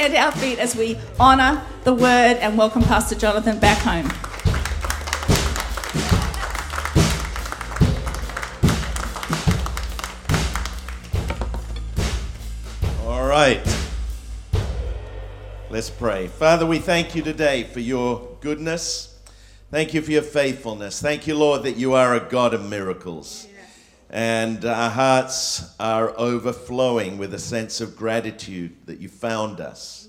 at our feet as we honour the word and welcome Pastor Jonathan back home. All right. Let's pray. Father, we thank you today for your goodness. Thank you for your faithfulness. Thank you, Lord, that you are a God of miracles. And our hearts are overflowing with a sense of gratitude that you found us,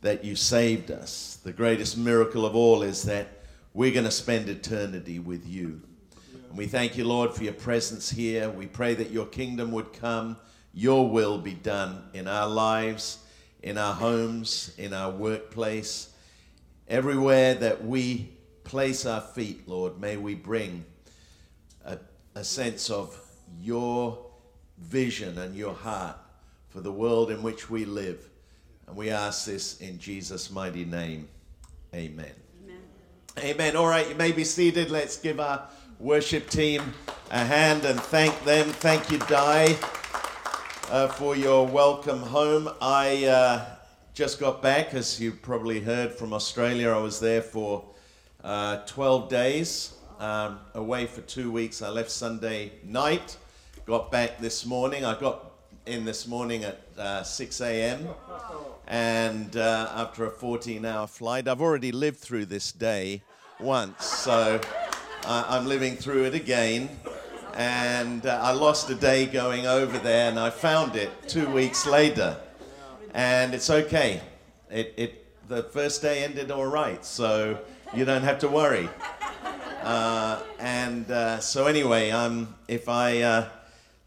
that you saved us. The greatest miracle of all is that we're going to spend eternity with you. And we thank you, Lord, for your presence here. We pray that your kingdom would come, your will be done in our lives, in our homes, in our workplace, everywhere that we place our feet, Lord. May we bring a, a sense of your vision and your heart for the world in which we live. And we ask this in Jesus' mighty name. Amen. Amen. Amen. All right, you may be seated. Let's give our worship team a hand and thank them. Thank you, Di, uh, for your welcome home. I uh, just got back, as you probably heard from Australia. I was there for uh, 12 days, um, away for two weeks. I left Sunday night, got back this morning. I got in this morning at uh, 6 a.m. And uh, after a 14 hour flight, I've already lived through this day once, so I'm living through it again. And uh, I lost a day going over there, and I found it two weeks later. And it's okay. It, it, the first day ended all right, so you don't have to worry. Uh, and uh, so, anyway, um, if I uh,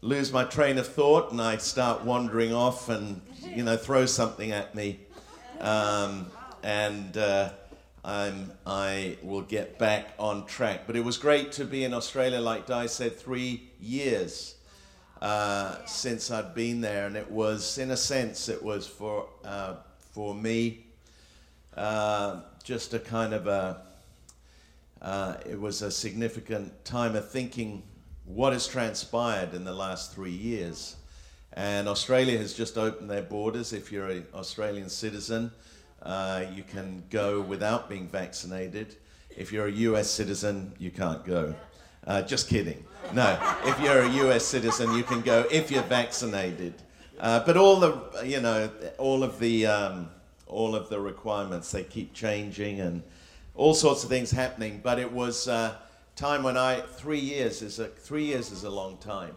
lose my train of thought and I start wandering off and, you know, throw something at me, um, and uh, I'm, I will get back on track. But it was great to be in Australia, like Di said, three years. Uh, since I'd been there, and it was, in a sense, it was for uh, for me just a kind of a uh, it was a significant time of thinking what has transpired in the last three years. And Australia has just opened their borders. If you're an Australian citizen, uh, you can go without being vaccinated. If you're a US citizen, you can't go. Uh, just kidding. No, if you're a US citizen, you can go if you're vaccinated. Uh, but all the, you know, all of the, um, all of the requirements they keep changing and all sorts of things happening. But it was uh, time when I three years is a three years is a long time,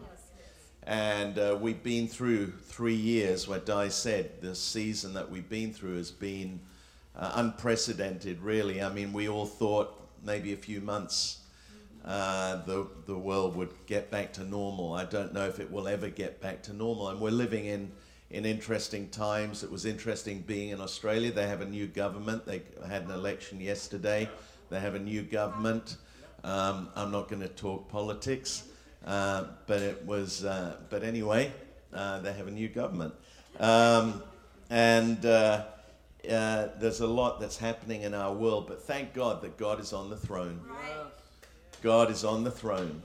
and uh, we've been through three years. Where Di said the season that we've been through has been uh, unprecedented. Really, I mean, we all thought maybe a few months. Uh, the the world would get back to normal. I don't know if it will ever get back to normal, and we're living in in interesting times. It was interesting being in Australia. They have a new government. They had an election yesterday. They have a new government. Um, I'm not going to talk politics, uh, but it was. Uh, but anyway, uh, they have a new government, um, and uh, uh, there's a lot that's happening in our world. But thank God that God is on the throne. God is on the throne.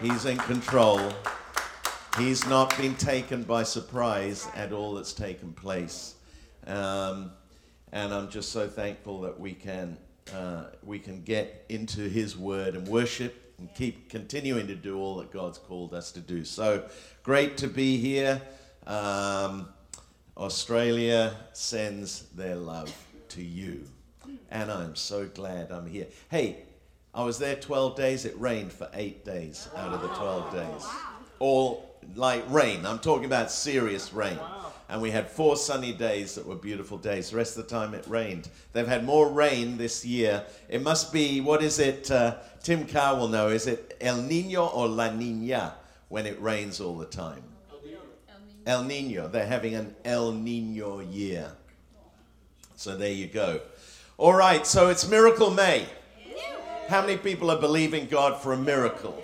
He's in control. He's not been taken by surprise at all that's taken place. Um, and I'm just so thankful that we can, uh, we can get into His Word and worship and keep continuing to do all that God's called us to do. So great to be here. Um, Australia sends their love to you. And I'm so glad I'm here. Hey, I was there 12 days. It rained for eight days out of the 12 days. All like rain. I'm talking about serious rain. And we had four sunny days that were beautiful days. The rest of the time it rained. They've had more rain this year. It must be, what is it? Uh, Tim Carr will know. Is it El Nino or La Nina when it rains all the time? El Nino. They're having an El Nino year. So there you go. All right, so it's Miracle May. How many people are believing God for a miracle?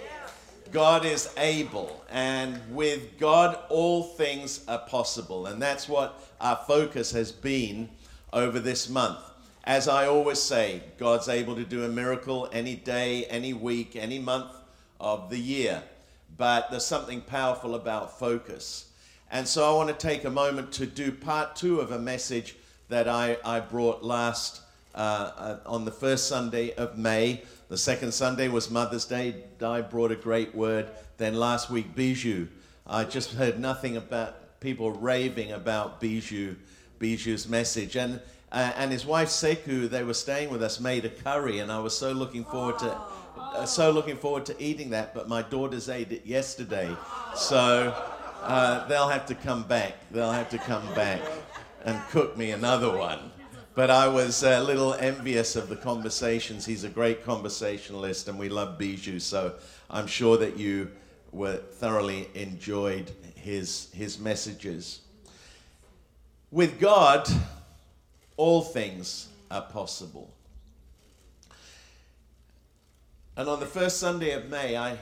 God is able, and with God, all things are possible. And that's what our focus has been over this month. As I always say, God's able to do a miracle any day, any week, any month of the year. But there's something powerful about focus. And so I want to take a moment to do part two of a message that I, I brought last uh, uh, on the first Sunday of May. The second Sunday was Mother's Day. I brought a great word. Then last week, Bijou. I just heard nothing about people raving about Bijou, Bijou's message. And, uh, and his wife, Seku, they were staying with us, made a curry. And I was so looking forward to, uh, so looking forward to eating that. But my daughters ate it yesterday. So uh, they'll have to come back. They'll have to come back and cook me another one. But I was a little envious of the conversations. He's a great conversationalist, and we love Bijou. So I'm sure that you were thoroughly enjoyed his, his messages. With God, all things are possible. And on the first Sunday of May, I,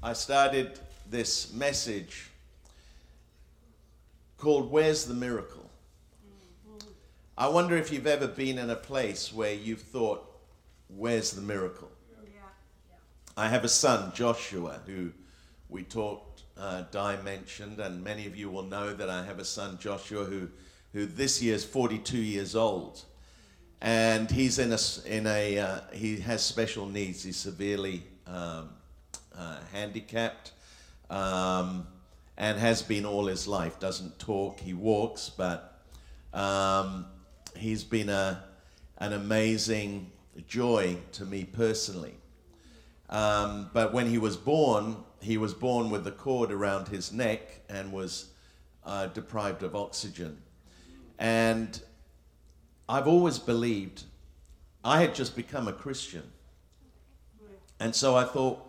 I started this message called Where's the Miracle? I wonder if you've ever been in a place where you've thought, Where's the miracle? I have a son, Joshua, who we talked, uh, Di mentioned, and many of you will know that I have a son, Joshua, who, who this year is 42 years old. And he's in a, in a uh, he has special needs. He's severely um, uh, handicapped um, and has been all his life. Doesn't talk, he walks, but um, he's been a, an amazing joy to me personally. Um, but when he was born, he was born with the cord around his neck and was uh, deprived of oxygen. And I've always believed I had just become a Christian. And so I thought,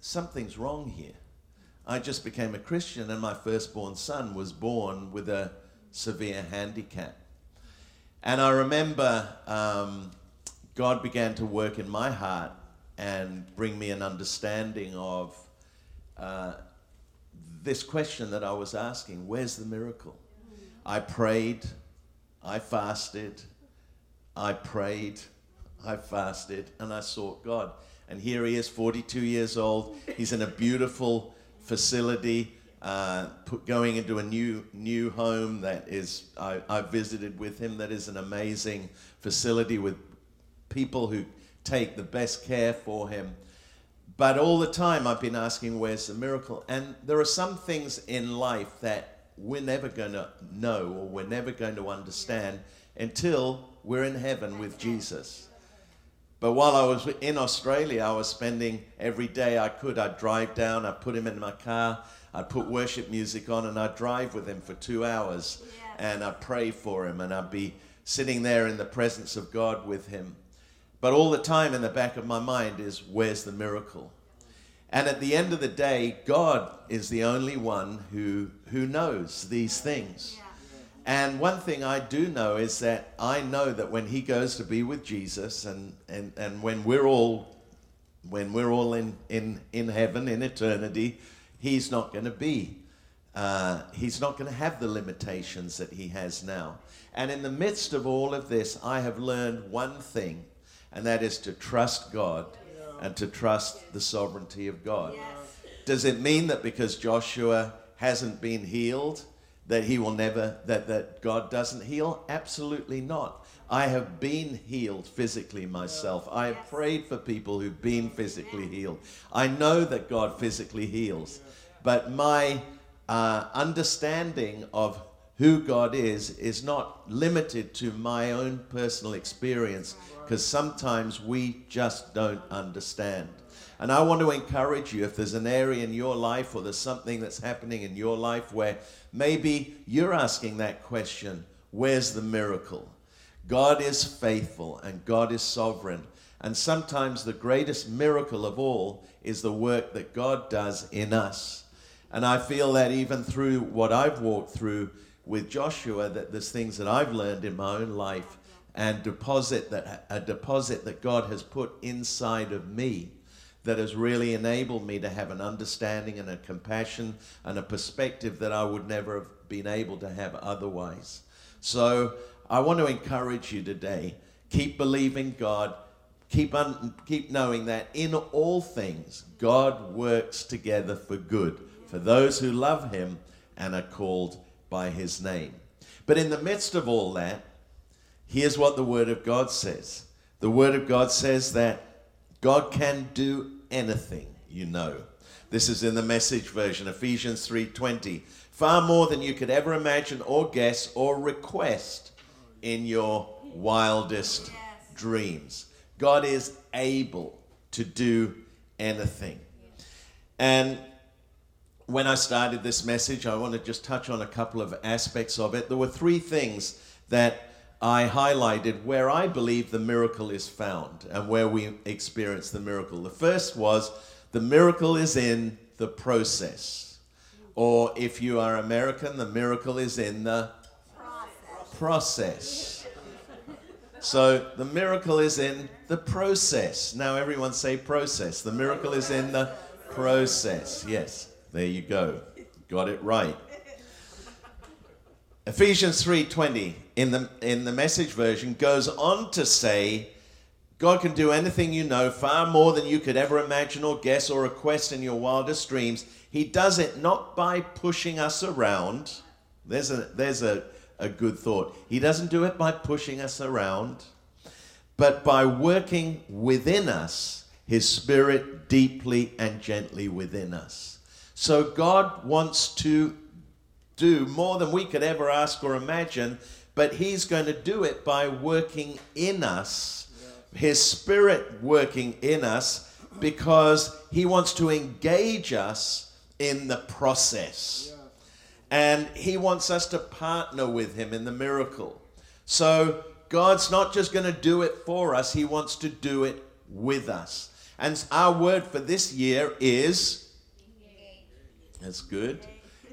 something's wrong here. I just became a Christian, and my firstborn son was born with a severe handicap. And I remember um, God began to work in my heart and bring me an understanding of uh, this question that I was asking where's the miracle? I prayed, I fasted, I prayed, I fasted, and I sought God. And here he is, 42 years old. He's in a beautiful facility uh, put, going into a new new home that is I, I visited with him that is an amazing facility with people who take the best care for him. But all the time i've been asking where's the miracle? And there are some things in life that we're never going to know or we're never going to understand until we're in heaven with jesus. But while I was in Australia, I was spending every day I could. I'd drive down, I'd put him in my car, I'd put worship music on and I'd drive with him for two hours and I'd pray for him and I'd be sitting there in the presence of God with him. But all the time in the back of my mind is, where's the miracle? And at the end of the day, God is the only one who, who knows these things. And one thing I do know is that I know that when he goes to be with Jesus and, and, and when we're all when we're all in, in, in heaven in eternity, he's not going to be. Uh, he's not going to have the limitations that he has now. And in the midst of all of this, I have learned one thing, and that is to trust God and to trust the sovereignty of God. Yes. Does it mean that because Joshua hasn't been healed, that he will never, that, that God doesn't heal? Absolutely not. I have been healed physically myself. I have prayed for people who've been physically healed. I know that God physically heals. But my uh, understanding of who God is is not limited to my own personal experience because sometimes we just don't understand. And I want to encourage you if there's an area in your life or there's something that's happening in your life where maybe you're asking that question where's the miracle? God is faithful and God is sovereign. And sometimes the greatest miracle of all is the work that God does in us. And I feel that even through what I've walked through with Joshua, that there's things that I've learned in my own life and deposit that a deposit that God has put inside of me that has really enabled me to have an understanding and a compassion and a perspective that I would never have been able to have otherwise. So I want to encourage you today. Keep believing God. Keep, un- keep knowing that in all things, God works together for good for those who love him and are called by his name. But in the midst of all that, here's what the Word of God says the Word of God says that God can do anything, you know. This is in the message version, Ephesians 3:20. Far more than you could ever imagine or guess or request in your wildest dreams. God is able to do anything. And when I started this message, I want to just touch on a couple of aspects of it. There were three things that I highlighted where I believe the miracle is found and where we experience the miracle. The first was the miracle is in the process. Or if you are American, the miracle is in the process. process. So the miracle is in the process. Now everyone say process. The miracle is in the process. Yes, there you go. Got it right. Ephesians 3:20 in the in the message version goes on to say God can do anything you know far more than you could ever imagine or guess or request in your wildest dreams. He does it not by pushing us around. There's a there's a, a good thought. He doesn't do it by pushing us around, but by working within us, his spirit deeply and gently within us. So God wants to do more than we could ever ask or imagine, but He's going to do it by working in us, His Spirit working in us, because He wants to engage us in the process. And He wants us to partner with Him in the miracle. So God's not just going to do it for us, He wants to do it with us. And our word for this year is. That's good.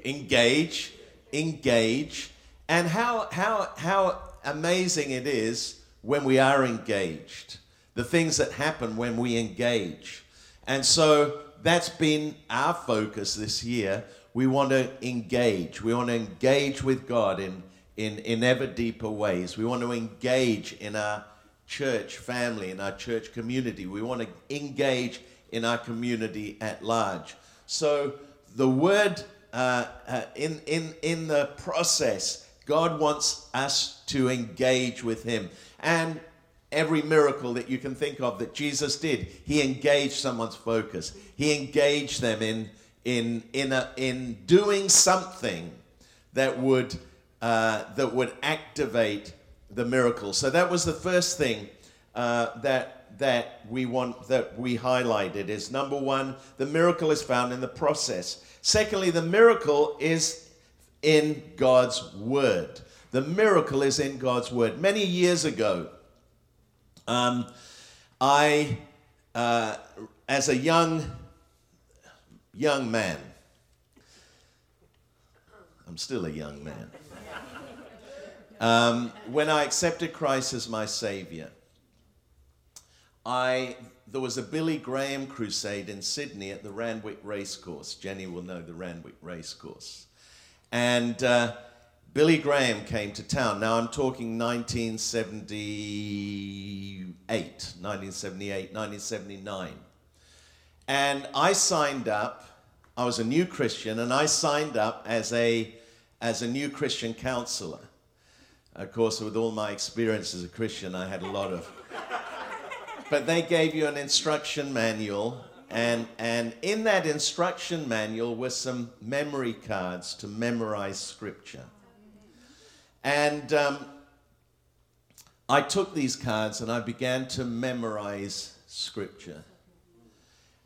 Engage engage, and how, how, how amazing it is when we are engaged, the things that happen when we engage. And so that's been our focus this year. We want to engage. We want to engage with God in, in, in ever deeper ways. We want to engage in our church family, in our church community. We want to engage in our community at large. So the word uh, uh, in, in, in the process, God wants us to engage with Him. And every miracle that you can think of that Jesus did, He engaged someone's focus. He engaged them in, in, in, a, in doing something that would, uh, that would activate the miracle. So that was the first thing uh, that that we want that we highlighted is number one, the miracle is found in the process. Secondly, the miracle is in God's Word. The miracle is in God's Word. Many years ago, um, I, uh, as a young, young man, I'm still a young man. Um, when I accepted Christ as my Savior, I there was a Billy Graham crusade in Sydney at the Randwick Racecourse. Jenny will know the Randwick Racecourse. And uh, Billy Graham came to town. Now I'm talking 1978, 1978, 1979. And I signed up, I was a new Christian, and I signed up as a, as a new Christian counselor. Of course, with all my experience as a Christian, I had a lot of but they gave you an instruction manual, and, and in that instruction manual were some memory cards to memorize scripture. And um, I took these cards and I began to memorize scripture.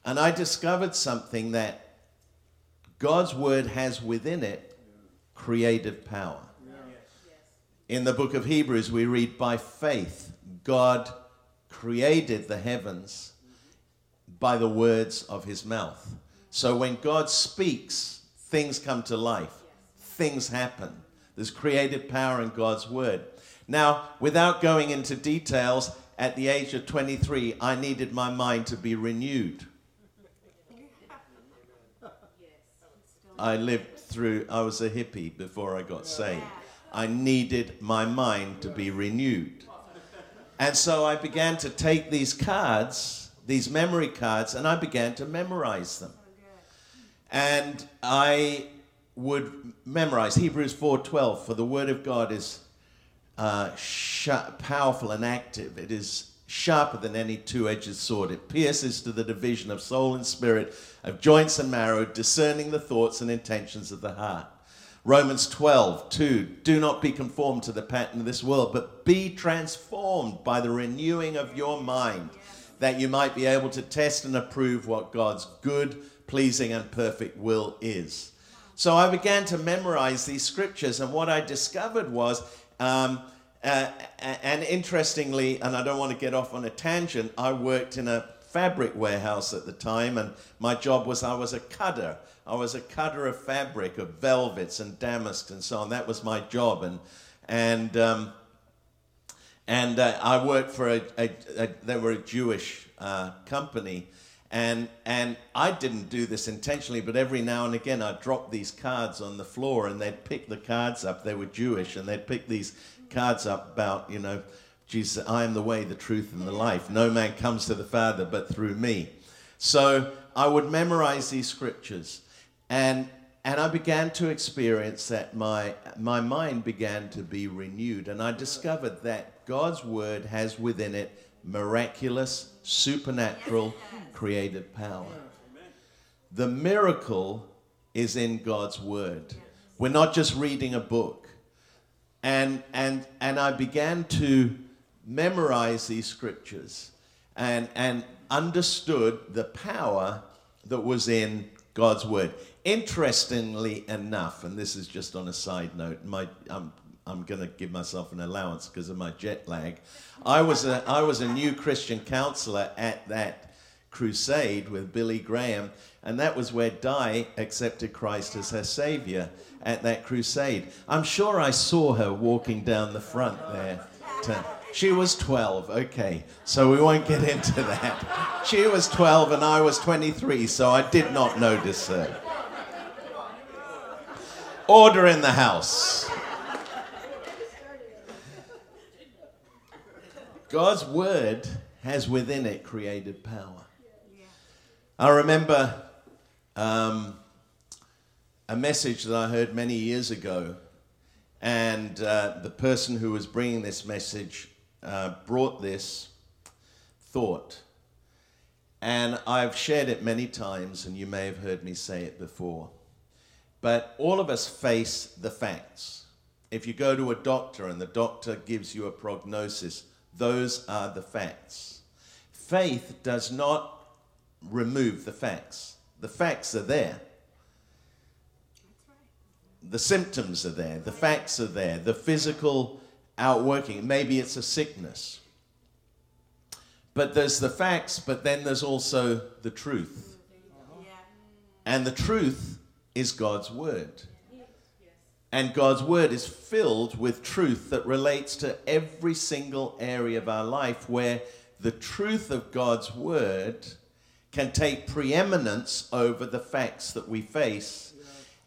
And I discovered something that God's word has within it creative power. In the book of Hebrews, we read, By faith, God created the heavens by the words of his mouth. So when God speaks, things come to life, things happen. There's creative power in God's word. Now, without going into details, at the age of 23, I needed my mind to be renewed. I lived through, I was a hippie before I got saved. I needed my mind to be renewed. And so I began to take these cards, these memory cards, and I began to memorize them. And I would memorize Hebrews 4:12, for the word of God is uh, powerful and active. It is sharper than any two-edged sword. It pierces to the division of soul and spirit, of joints and marrow, discerning the thoughts and intentions of the heart. Romans 12, 2. Do not be conformed to the pattern of this world, but be transformed by the renewing of your mind, that you might be able to test and approve what God's good, pleasing, and perfect will is. So I began to memorize these scriptures, and what I discovered was, um, uh, and interestingly, and I don't want to get off on a tangent, I worked in a fabric warehouse at the time, and my job was I was a cutter. I was a cutter of fabric, of velvets and damasks and so on. That was my job, and and um, and uh, I worked for a, a, a, they were a Jewish uh, company, and and I didn't do this intentionally, but every now and again I'd drop these cards on the floor, and they'd pick the cards up. They were Jewish, and they'd pick these cards up about you know. Jesus, I am the way, the truth, and the life. No man comes to the Father but through me. So I would memorize these scriptures. And, and I began to experience that my, my mind began to be renewed. And I discovered that God's word has within it miraculous, supernatural, creative power. The miracle is in God's word. We're not just reading a book. And, and, and I began to memorize these scriptures and, and understood the power that was in God's word. Interestingly enough, and this is just on a side note, my, I'm, I'm going to give myself an allowance because of my jet lag. I was, a, I was a new Christian counselor at that crusade with Billy Graham, and that was where Di accepted Christ as her Savior at that crusade. I'm sure I saw her walking down the front there. To, she was 12, okay, so we won't get into that. She was 12 and I was 23, so I did not notice her. Order in the house. God's word has within it created power. I remember um, a message that I heard many years ago, and uh, the person who was bringing this message uh, brought this thought. And I've shared it many times, and you may have heard me say it before. But all of us face the facts. If you go to a doctor and the doctor gives you a prognosis, those are the facts. Faith does not remove the facts, the facts are there. The symptoms are there, the facts are there, the physical outworking. Maybe it's a sickness. But there's the facts, but then there's also the truth. And the truth is God's word. And God's word is filled with truth that relates to every single area of our life where the truth of God's word can take preeminence over the facts that we face.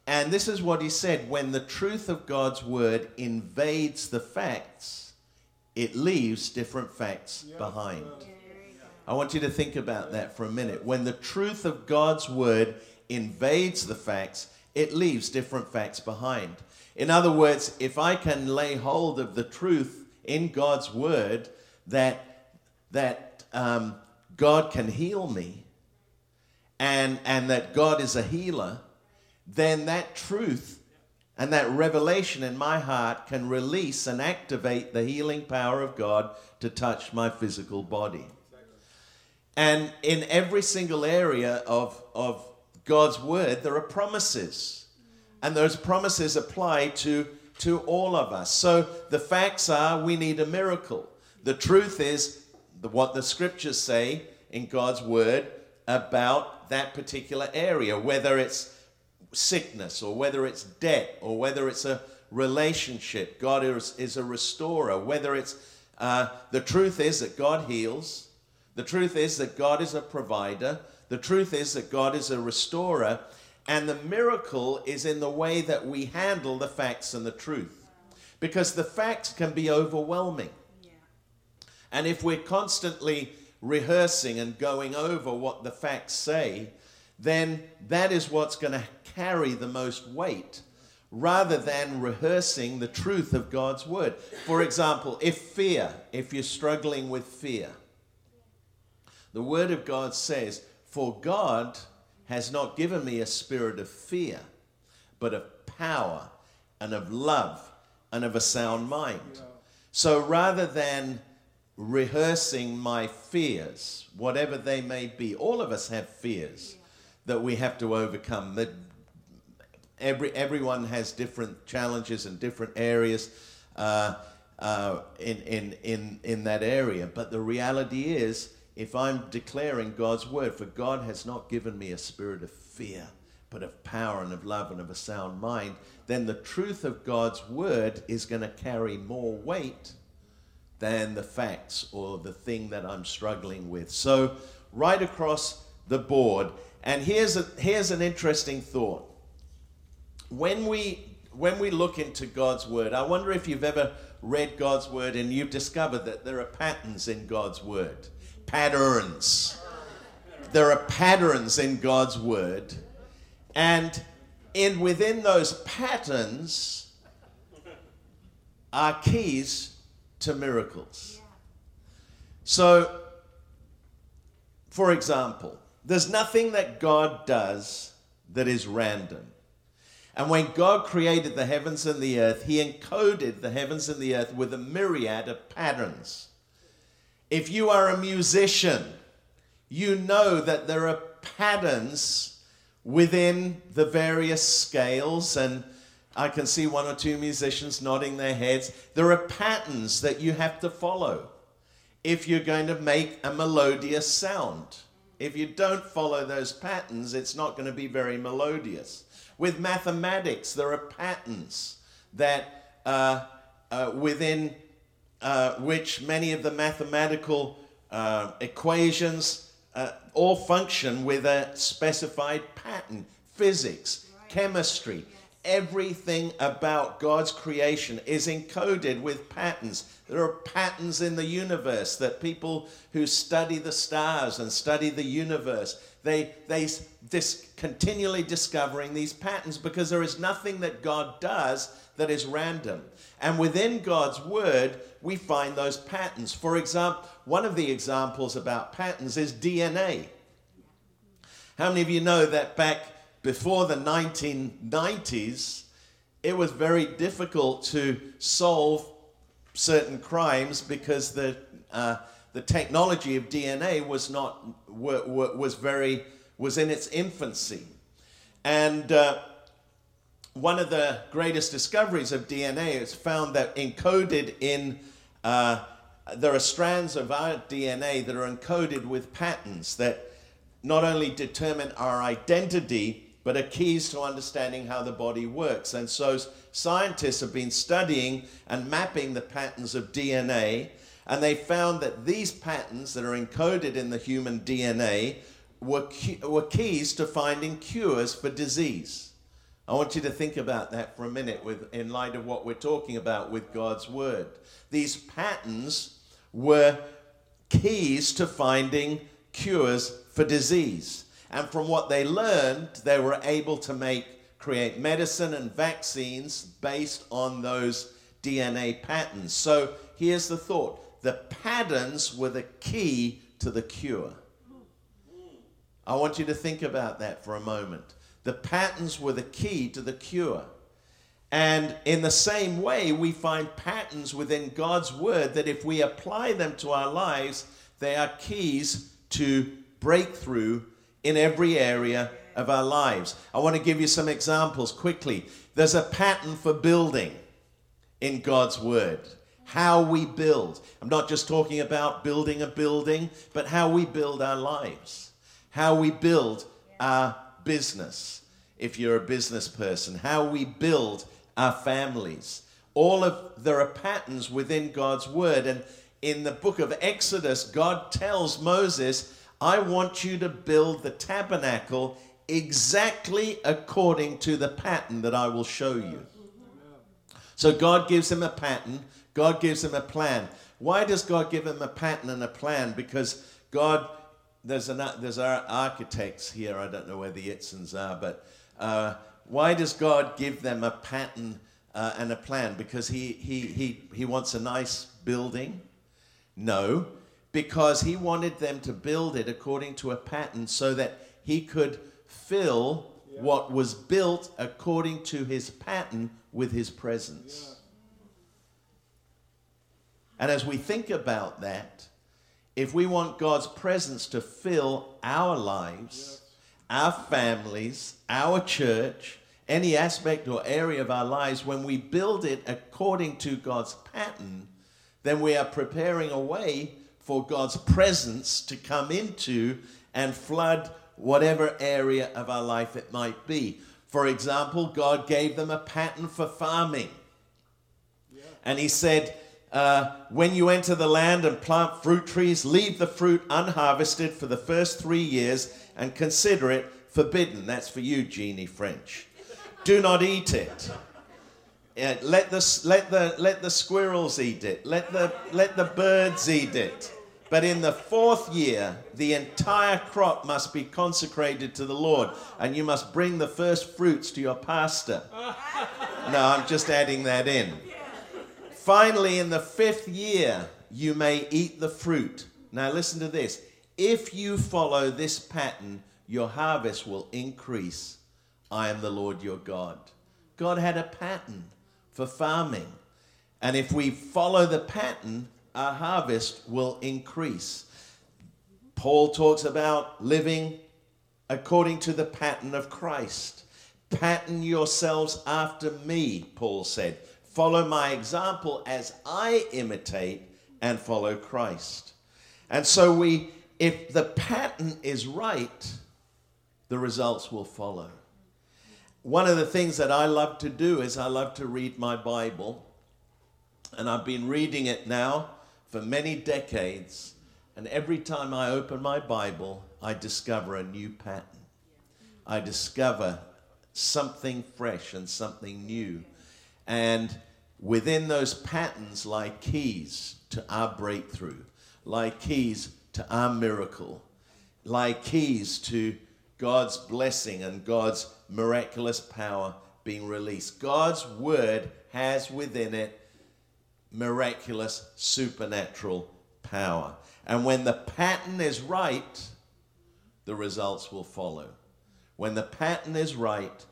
And this is what he said when the truth of God's word invades the facts, it leaves different facts behind. I want you to think about that for a minute. When the truth of God's word invades the facts, it leaves different facts behind. In other words, if I can lay hold of the truth in God's word that, that um, God can heal me and, and that God is a healer, then that truth and that revelation in my heart can release and activate the healing power of God to touch my physical body. And in every single area of, of God's word, there are promises. And those promises apply to, to all of us. So the facts are we need a miracle. The truth is the, what the scriptures say in God's word about that particular area, whether it's sickness or whether it's debt or whether it's a relationship. God is, is a restorer. Whether it's uh, the truth is that God heals, the truth is that God is a provider, the truth is that God is a restorer, and the miracle is in the way that we handle the facts and the truth. Because the facts can be overwhelming. And if we're constantly rehearsing and going over what the facts say, then that is what's going to carry the most weight rather than rehearsing the truth of God's word. For example, if fear, if you're struggling with fear, the word of God says, For God has not given me a spirit of fear, but of power and of love and of a sound mind. So rather than rehearsing my fears, whatever they may be, all of us have fears that we have to overcome. That every everyone has different challenges in different areas uh, uh, in, in in in that area. But the reality is, if I'm declaring God's word, for God has not given me a spirit of fear, but of power and of love and of a sound mind, then the truth of God's word is going to carry more weight than the facts or the thing that I'm struggling with. So, right across the board, and here's, a, here's an interesting thought. When we, when we look into God's Word, I wonder if you've ever read God's Word and you've discovered that there are patterns in God's Word. Patterns. There are patterns in God's Word. And in within those patterns are keys to miracles. So, for example, there's nothing that God does that is random. And when God created the heavens and the earth, He encoded the heavens and the earth with a myriad of patterns. If you are a musician, you know that there are patterns within the various scales, and I can see one or two musicians nodding their heads. There are patterns that you have to follow if you're going to make a melodious sound. If you don't follow those patterns, it's not going to be very melodious. With mathematics, there are patterns that uh, uh, within uh, which many of the mathematical uh, equations uh, all function with a specified pattern. Physics, chemistry, everything about God's creation is encoded with patterns. There are patterns in the universe that people who study the stars and study the universe, they, they dis- continually discovering these patterns because there is nothing that God does that is random. And within God's word, we find those patterns. For example, one of the examples about patterns is DNA. How many of you know that back before the 1990s, it was very difficult to solve certain crimes because the, uh, the technology of DNA was not was very was in its infancy, and uh, one of the greatest discoveries of DNA is found that encoded in uh, there are strands of our DNA that are encoded with patterns that not only determine our identity but are keys to understanding how the body works. And so scientists have been studying and mapping the patterns of DNA, and they found that these patterns that are encoded in the human DNA were, were keys to finding cures for disease. I want you to think about that for a minute with, in light of what we're talking about with God's Word. These patterns were keys to finding cures for disease. And from what they learned, they were able to make, create medicine and vaccines based on those DNA patterns. So here's the thought the patterns were the key to the cure. I want you to think about that for a moment. The patterns were the key to the cure. And in the same way, we find patterns within God's word that if we apply them to our lives, they are keys to breakthrough in every area of our lives. I want to give you some examples quickly. There's a pattern for building in God's Word. How we build. I'm not just talking about building a building, but how we build our lives. How we build our business, if you're a business person. How we build our families. All of there are patterns within God's Word. And in the book of Exodus, God tells Moses, I want you to build the tabernacle exactly according to the pattern that I will show you. So God gives him a pattern, God gives him a plan. Why does God give him a pattern and a plan? Because God there's an there's our architects here. I don't know where the Itzens are, but uh, why does God give them a pattern uh, and a plan? Because he he he he wants a nice building. No, because he wanted them to build it according to a pattern so that he could fill yeah. what was built according to his pattern with his presence. Yeah. And as we think about that, if we want God's presence to fill our lives, our families, our church, any aspect or area of our lives, when we build it according to God's pattern, then we are preparing a way for God's presence to come into and flood whatever area of our life it might be. For example, God gave them a pattern for farming. Yeah. And He said, uh, when you enter the land and plant fruit trees, leave the fruit unharvested for the first three years and consider it forbidden. That's for you, Jeannie French. Do not eat it. Let, the, let, the, let the squirrels eat it. Let the, let the birds eat it. But in the fourth year, the entire crop must be consecrated to the Lord, and you must bring the first fruits to your pastor. No, I'm just adding that in. Finally, in the fifth year, you may eat the fruit. Now, listen to this. If you follow this pattern, your harvest will increase. I am the Lord your God. God had a pattern for farming. And if we follow the pattern, our harvest will increase. Paul talks about living according to the pattern of Christ. Pattern yourselves after me, Paul said. Follow my example as I imitate and follow Christ. And so we if the pattern is right, the results will follow. One of the things that I love to do is I love to read my Bible. And I've been reading it now for many decades. And every time I open my Bible, I discover a new pattern. I discover something fresh and something new. And within those patterns lie keys to our breakthrough, lie keys to our miracle, lie keys to God's blessing and God's miraculous power being released. God's word has within it miraculous supernatural power. And when the pattern is right, the results will follow. When the pattern is right,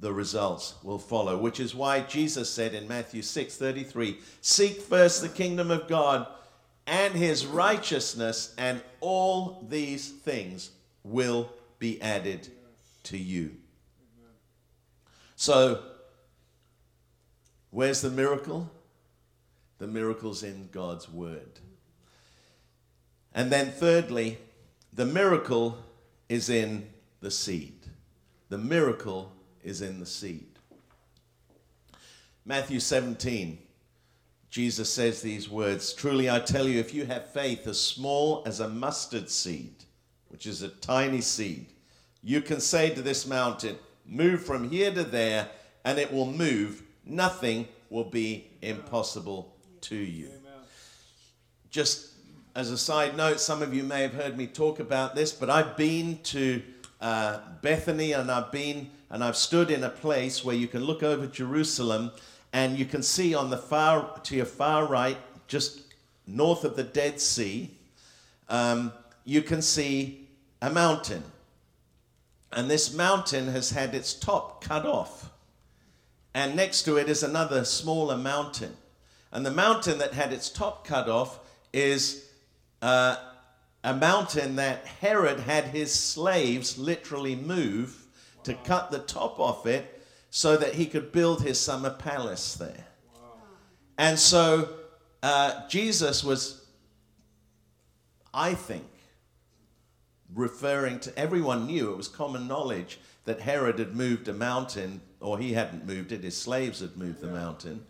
the results will follow, which is why Jesus said in Matthew 6:33, "Seek first the kingdom of God and his righteousness, and all these things will be added to you." So, where's the miracle? The miracle's in God's word. And then thirdly, the miracle is in the seed. The miracle is in the seed. Matthew 17, Jesus says these words Truly I tell you, if you have faith as small as a mustard seed, which is a tiny seed, you can say to this mountain, Move from here to there, and it will move. Nothing will be impossible to you. Just as a side note, some of you may have heard me talk about this, but I've been to uh, Bethany and I've been and I've stood in a place where you can look over Jerusalem and you can see on the far to your far right, just north of the Dead Sea, um, you can see a mountain. And this mountain has had its top cut off. And next to it is another smaller mountain. And the mountain that had its top cut off is uh, a mountain that Herod had his slaves literally move to cut the top off it so that he could build his summer palace there. And so uh, Jesus was, I think, referring to everyone knew it was common knowledge that Herod had moved a mountain, or he hadn't moved it, his slaves had moved the mountain.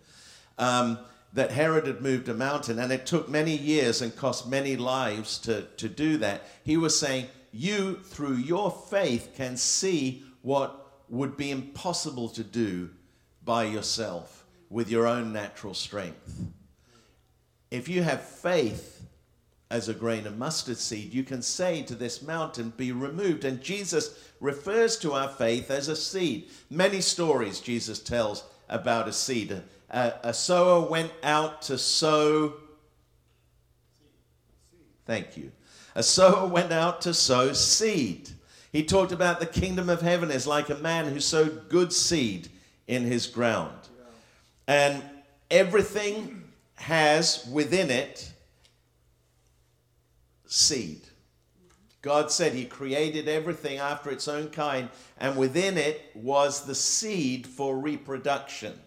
Um, that Herod had moved a mountain, and it took many years and cost many lives to, to do that. He was saying, You, through your faith, can see what would be impossible to do by yourself with your own natural strength. If you have faith as a grain of mustard seed, you can say to this mountain, Be removed. And Jesus refers to our faith as a seed. Many stories Jesus tells about a seed. A, a sower went out to sow. Thank you. A sower went out to sow seed. He talked about the kingdom of heaven is like a man who sowed good seed in his ground. And everything has within it seed. God said He created everything after its own kind, and within it was the seed for reproduction.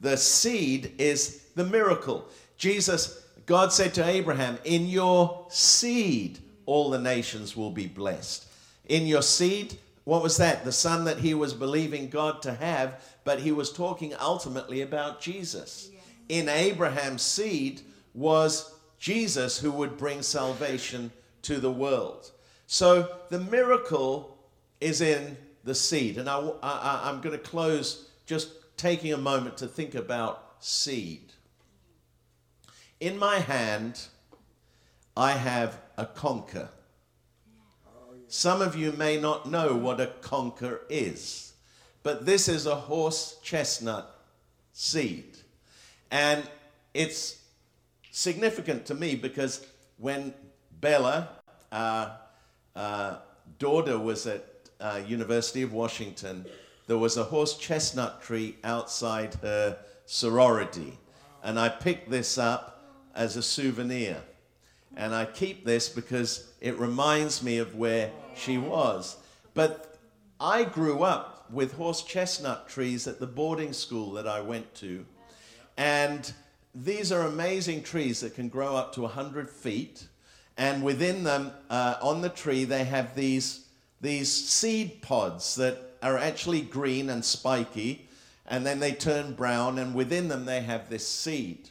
The seed is the miracle. Jesus, God said to Abraham, In your seed, all the nations will be blessed. In your seed, what was that? The son that he was believing God to have, but he was talking ultimately about Jesus. In Abraham's seed was Jesus who would bring salvation to the world. So the miracle is in the seed. And I, I, I'm going to close just taking a moment to think about seed. In my hand, I have a conker. Some of you may not know what a conker is, but this is a horse chestnut seed. And it's significant to me because when Bella, our, our daughter, was at uh, University of Washington, there was a horse chestnut tree outside her sorority. And I picked this up as a souvenir. And I keep this because it reminds me of where she was. But I grew up with horse chestnut trees at the boarding school that I went to. And these are amazing trees that can grow up to 100 feet. And within them, uh, on the tree, they have these, these seed pods that are actually green and spiky. And then they turn brown. And within them, they have this seed.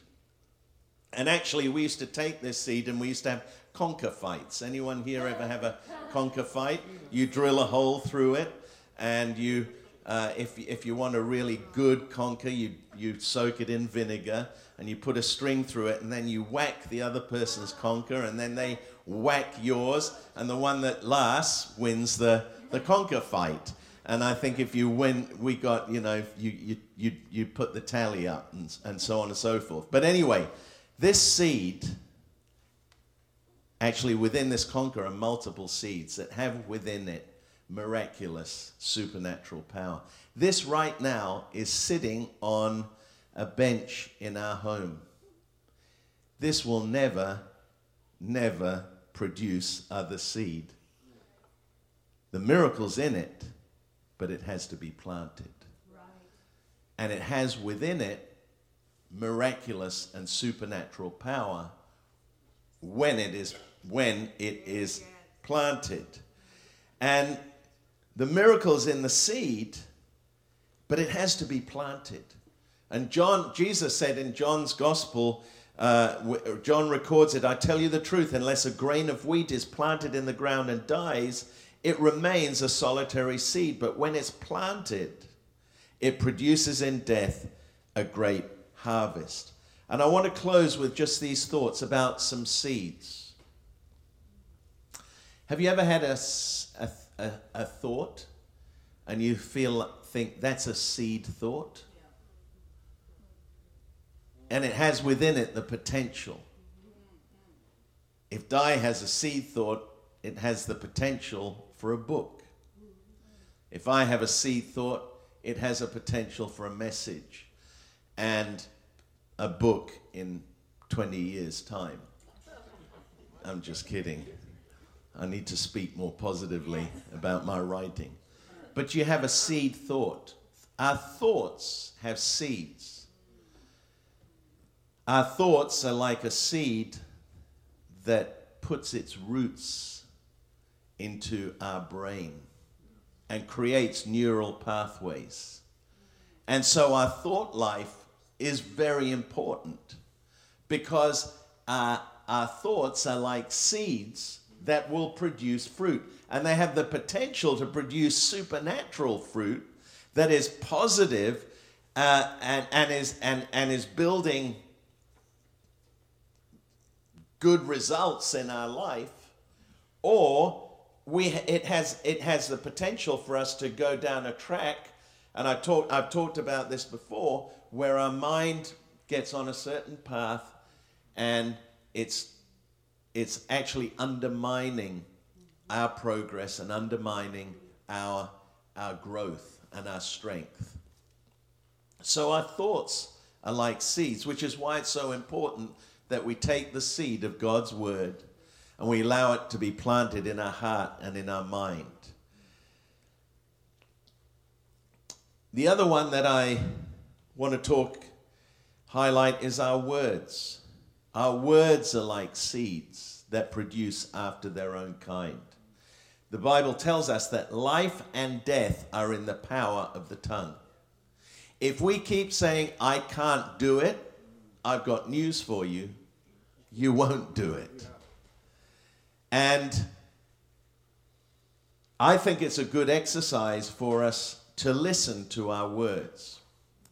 And actually, we used to take this seed and we used to have conker fights. Anyone here ever have a conker fight? You drill a hole through it and you uh, if, if you want a really good conker, you, you soak it in vinegar and you put a string through it, and then you whack the other person's conker, and then they whack yours, and the one that lasts wins the, the conker fight. And I think if you win, we got, you know, you, you, you, you put the tally up and, and so on and so forth. But anyway, this seed, actually within this conker are multiple seeds that have within it miraculous supernatural power. This right now is sitting on a bench in our home. This will never, never produce other seed. The miracle's in it, but it has to be planted. Right. And it has within it miraculous and supernatural power when it is when it is planted. And the miracle's in the seed, but it has to be planted. And John, Jesus said in John's gospel, uh, John records it, I tell you the truth, unless a grain of wheat is planted in the ground and dies, it remains a solitary seed. But when it's planted, it produces in death a great harvest. And I want to close with just these thoughts about some seeds. Have you ever had a, a a, a thought and you feel think that's a seed thought and it has within it the potential if Di has a seed thought it has the potential for a book if i have a seed thought it has a potential for a message and a book in 20 years time i'm just kidding I need to speak more positively about my writing. But you have a seed thought. Our thoughts have seeds. Our thoughts are like a seed that puts its roots into our brain and creates neural pathways. And so our thought life is very important because our, our thoughts are like seeds that will produce fruit. And they have the potential to produce supernatural fruit that is positive, uh, and, and, is, and, and is building good results in our life, or we, it, has, it has the potential for us to go down a track. And I talk, I've talked about this before, where our mind gets on a certain path and it's, it's actually undermining our progress and undermining our, our growth and our strength. So our thoughts are like seeds, which is why it's so important that we take the seed of God's word and we allow it to be planted in our heart and in our mind. The other one that I want to talk, highlight, is our words. Our words are like seeds that produce after their own kind. The Bible tells us that life and death are in the power of the tongue. If we keep saying, I can't do it, I've got news for you. You won't do it. And I think it's a good exercise for us to listen to our words.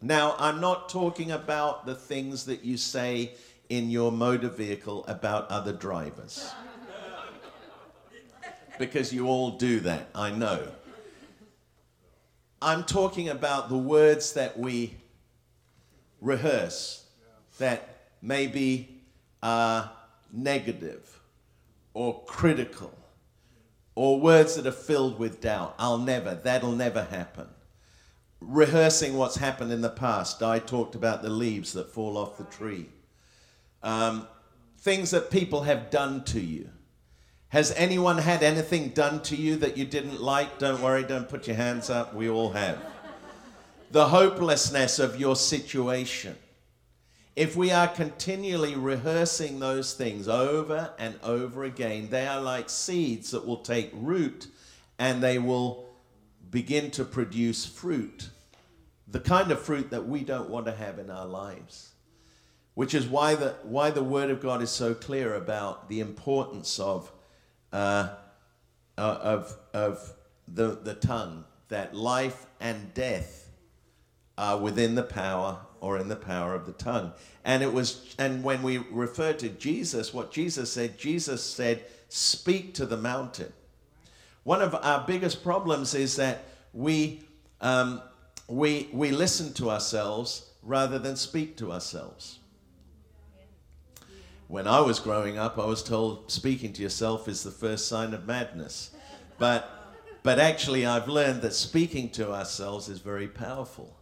Now, I'm not talking about the things that you say in your motor vehicle about other drivers. because you all do that, I know. I'm talking about the words that we rehearse that maybe are negative or critical or words that are filled with doubt. I'll never, that'll never happen. Rehearsing what's happened in the past. I talked about the leaves that fall off the tree. Um, things that people have done to you. Has anyone had anything done to you that you didn't like? Don't worry, don't put your hands up. We all have. The hopelessness of your situation. If we are continually rehearsing those things over and over again, they are like seeds that will take root and they will begin to produce fruit. The kind of fruit that we don't want to have in our lives. Which is why the, why the Word of God is so clear about the importance of, uh, uh, of, of the, the tongue, that life and death are within the power or in the power of the tongue. And it was, and when we refer to Jesus, what Jesus said, Jesus said, speak to the mountain. One of our biggest problems is that we, um, we, we listen to ourselves rather than speak to ourselves. When I was growing up, I was told speaking to yourself is the first sign of madness. But, but actually, I've learned that speaking to ourselves is very powerful.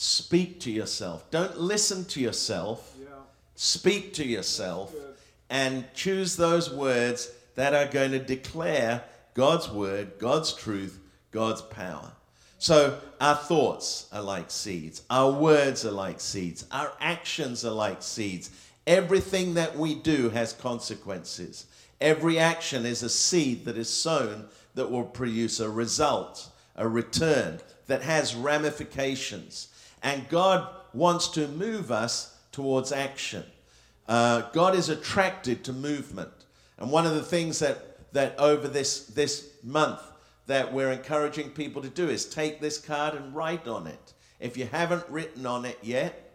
Speak to yourself. Don't listen to yourself. Yeah. Speak to yourself and choose those words that are going to declare God's word, God's truth, God's power. So our thoughts are like seeds, our words are like seeds, our actions are like seeds. Everything that we do has consequences. Every action is a seed that is sown that will produce a result, a return that has ramifications. And God wants to move us towards action. Uh, God is attracted to movement. And one of the things that, that over this, this month that we're encouraging people to do is take this card and write on it. If you haven't written on it yet,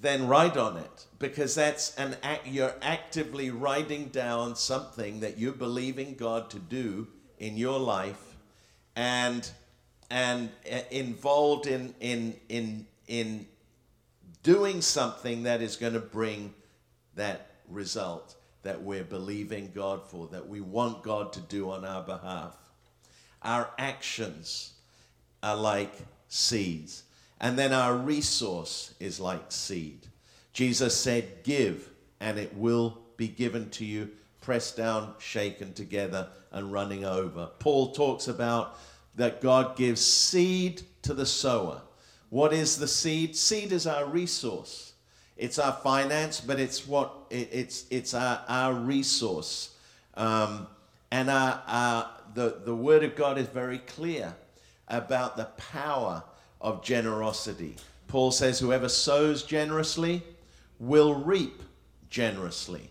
then write on it because that's an act you're actively writing down something that you believe in God to do in your life and and uh, involved in, in, in, in doing something that is going to bring that result that we're believing God for, that we want God to do on our behalf. Our actions are like seeds, and then our resource is like seed. Jesus said, Give, and it will be given to you, pressed down, shaken together, and running over. Paul talks about that God gives seed to the sower. What is the seed? Seed is our resource. It's our finance, but it's what it, it's it's our, our resource. Um, and our, our, the, the word of God is very clear about the power of generosity. Paul says, Whoever sows generously will reap generously.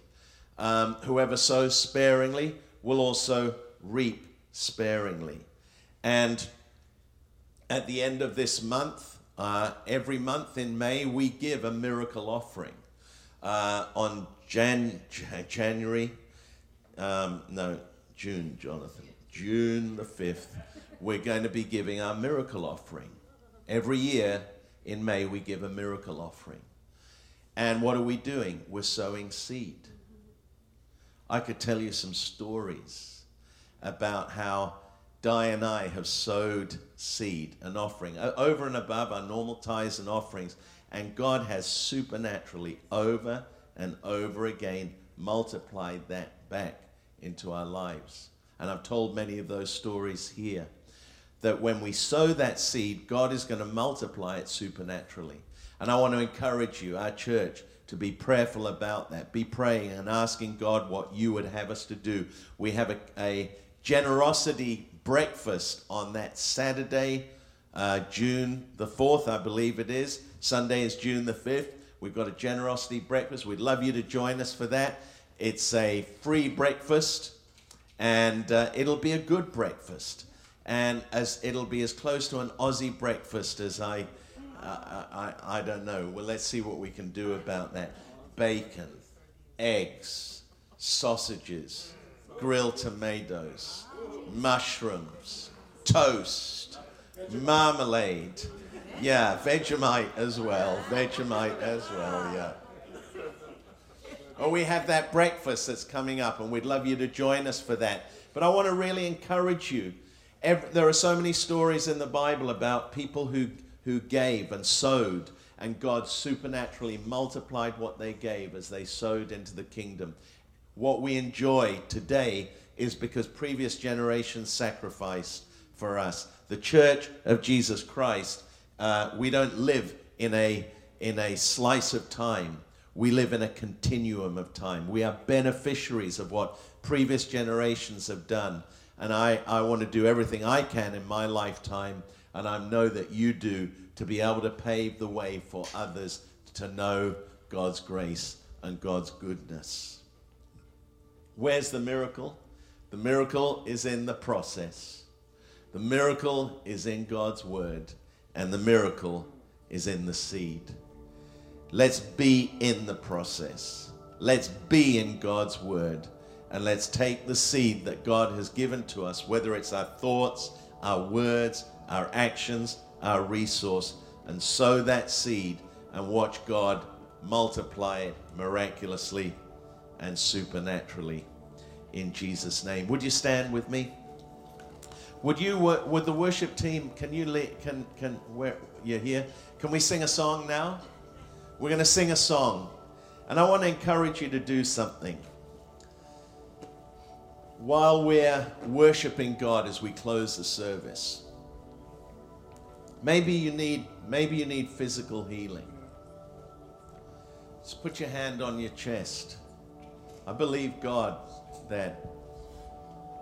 Um, whoever sows sparingly will also reap sparingly. And at the end of this month, uh, every month in May, we give a miracle offering. uh, on Jan- January, um, no, June, Jonathan, June the 5th, we're going to be giving our miracle offering. Every year in May, we give a miracle offering. And what are we doing? We're sowing seed. I could tell you some stories about how Di and I have sowed seed, an offering, over and above our normal tithes and offerings. And God has supernaturally, over and over again, multiplied that back into our lives. And I've told many of those stories here. That when we sow that seed, God is going to multiply it supernaturally. And I want to encourage you, our church, to be prayerful about that. Be praying and asking God what you would have us to do. We have a, a generosity breakfast on that Saturday, uh, June the 4th, I believe it is. Sunday is June the 5th. We've got a generosity breakfast. We'd love you to join us for that. It's a free breakfast, and uh, it'll be a good breakfast. And as it'll be as close to an Aussie breakfast as I, uh, I, I don't know. Well, let's see what we can do about that. Bacon, eggs, sausages, grilled tomatoes, mushrooms, toast, marmalade. Yeah, Vegemite as well. Vegemite as well, yeah. Oh, we have that breakfast that's coming up, and we'd love you to join us for that. But I want to really encourage you. Every, there are so many stories in the Bible about people who, who gave and sowed, and God supernaturally multiplied what they gave as they sowed into the kingdom. What we enjoy today is because previous generations sacrificed for us. The church of Jesus Christ, uh, we don't live in a, in a slice of time we live in a continuum of time. We are beneficiaries of what previous generations have done. And I, I want to do everything I can in my lifetime, and I know that you do, to be able to pave the way for others to know God's grace and God's goodness. Where's the miracle? The miracle is in the process. The miracle is in God's word, and the miracle is in the seed. Let's be in the process. Let's be in God's word. And let's take the seed that God has given to us, whether it's our thoughts, our words, our actions, our resource, and sow that seed and watch God multiply it miraculously and supernaturally in Jesus' name. Would you stand with me? Would you, would the worship team, can you, can, can, where, you're here? Can we sing a song now? We're going to sing a song. And I want to encourage you to do something. While we're worshiping God as we close the service, maybe you need, maybe you need physical healing. Just put your hand on your chest. I believe God that,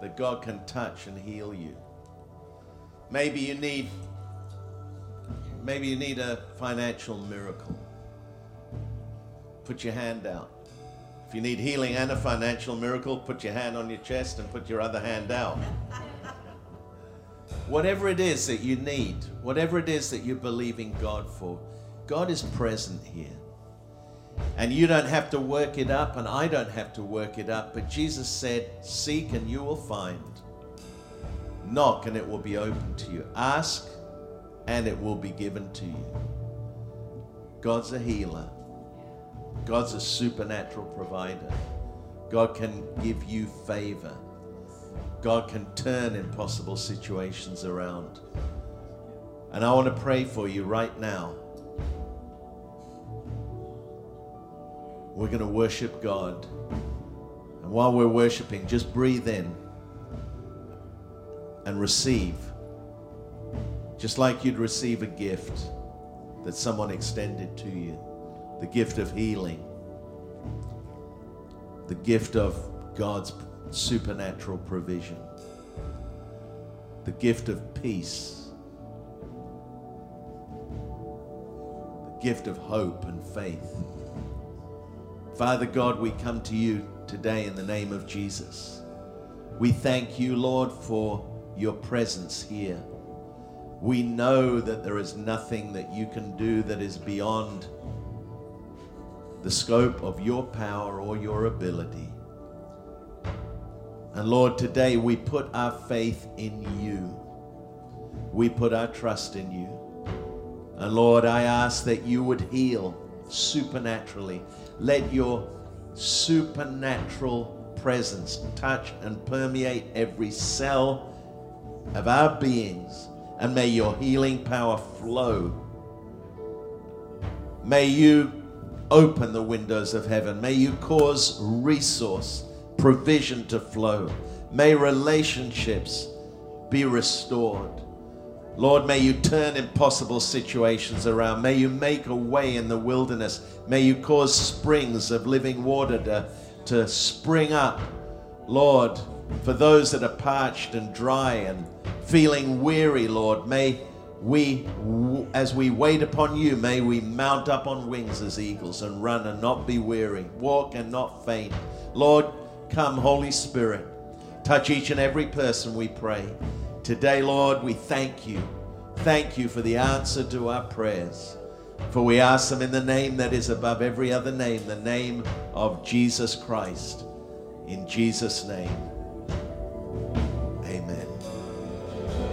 that God can touch and heal you. Maybe you need maybe you need a financial miracle put your hand out. If you need healing and a financial miracle, put your hand on your chest and put your other hand out. whatever it is that you need, whatever it is that you're believing God for, God is present here. And you don't have to work it up, and I don't have to work it up. But Jesus said, Seek and you will find. Knock and it will be open to you. Ask and it will be given to you. God's a healer. God's a supernatural provider. God can give you favor. God can turn impossible situations around. And I want to pray for you right now. We're going to worship God. And while we're worshiping, just breathe in and receive. Just like you'd receive a gift that someone extended to you the gift of healing, the gift of God's supernatural provision, the gift of peace, the gift of hope and faith. Father God, we come to you today in the name of Jesus. We thank you, Lord, for your presence here. We know that there is nothing that you can do that is beyond the scope of your power or your ability. And Lord, today we put our faith in you. We put our trust in you. And Lord, I ask that you would heal supernaturally. Let your supernatural presence touch and permeate every cell of our beings. And may your healing power flow. May you open the windows of heaven. May you cause resource, provision to flow. May relationships be restored. Lord, may you turn impossible situations around. May you make a way in the wilderness. May you cause springs of living water to, to spring up. Lord, for those that are parched and dry and feeling weary, Lord, may we, as we wait upon you, may we mount up on wings as eagles and run and not be weary, walk and not faint. Lord, come, Holy Spirit, touch each and every person, we pray. Today, Lord, we thank you. Thank you for the answer to our prayers. For we ask them in the name that is above every other name, the name of Jesus Christ. In Jesus' name.